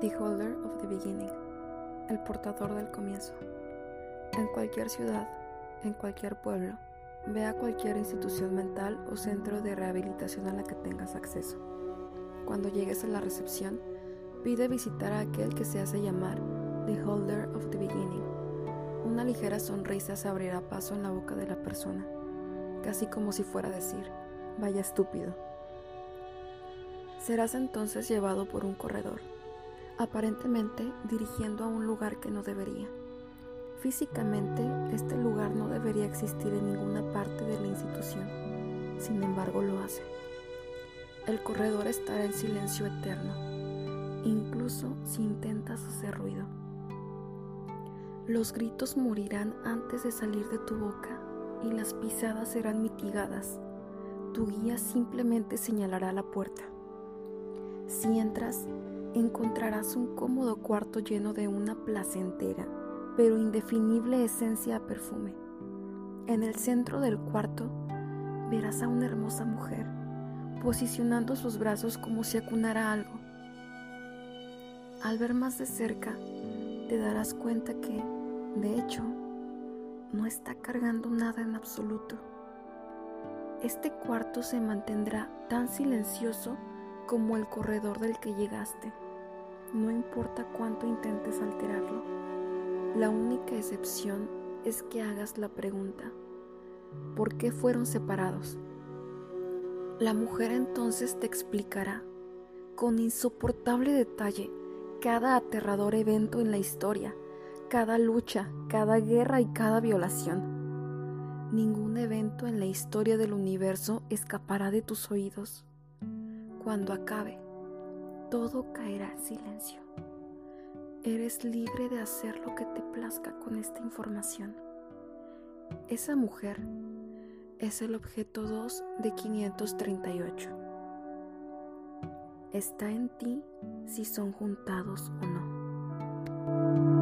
The Holder of the Beginning, el portador del comienzo. En cualquier ciudad, en cualquier pueblo, ve a cualquier institución mental o centro de rehabilitación a la que tengas acceso. Cuando llegues a la recepción, pide visitar a aquel que se hace llamar The Holder of the Beginning. Una ligera sonrisa se abrirá paso en la boca de la persona, casi como si fuera a decir, vaya estúpido. Serás entonces llevado por un corredor aparentemente dirigiendo a un lugar que no debería. Físicamente, este lugar no debería existir en ninguna parte de la institución, sin embargo lo hace. El corredor estará en silencio eterno, incluso si intentas hacer ruido. Los gritos morirán antes de salir de tu boca y las pisadas serán mitigadas. Tu guía simplemente señalará la puerta. Si entras, encontrarás un cómodo cuarto lleno de una placentera, pero indefinible esencia a perfume. En el centro del cuarto verás a una hermosa mujer posicionando sus brazos como si acunara algo. Al ver más de cerca, te darás cuenta que, de hecho, no está cargando nada en absoluto. Este cuarto se mantendrá tan silencioso como el corredor del que llegaste no importa cuánto intentes alterarlo. La única excepción es que hagas la pregunta, ¿por qué fueron separados? La mujer entonces te explicará con insoportable detalle cada aterrador evento en la historia, cada lucha, cada guerra y cada violación. Ningún evento en la historia del universo escapará de tus oídos. Cuando acabe, todo caerá en silencio. Eres libre de hacer lo que te plazca con esta información. Esa mujer es el objeto 2 de 538. Está en ti si son juntados o no.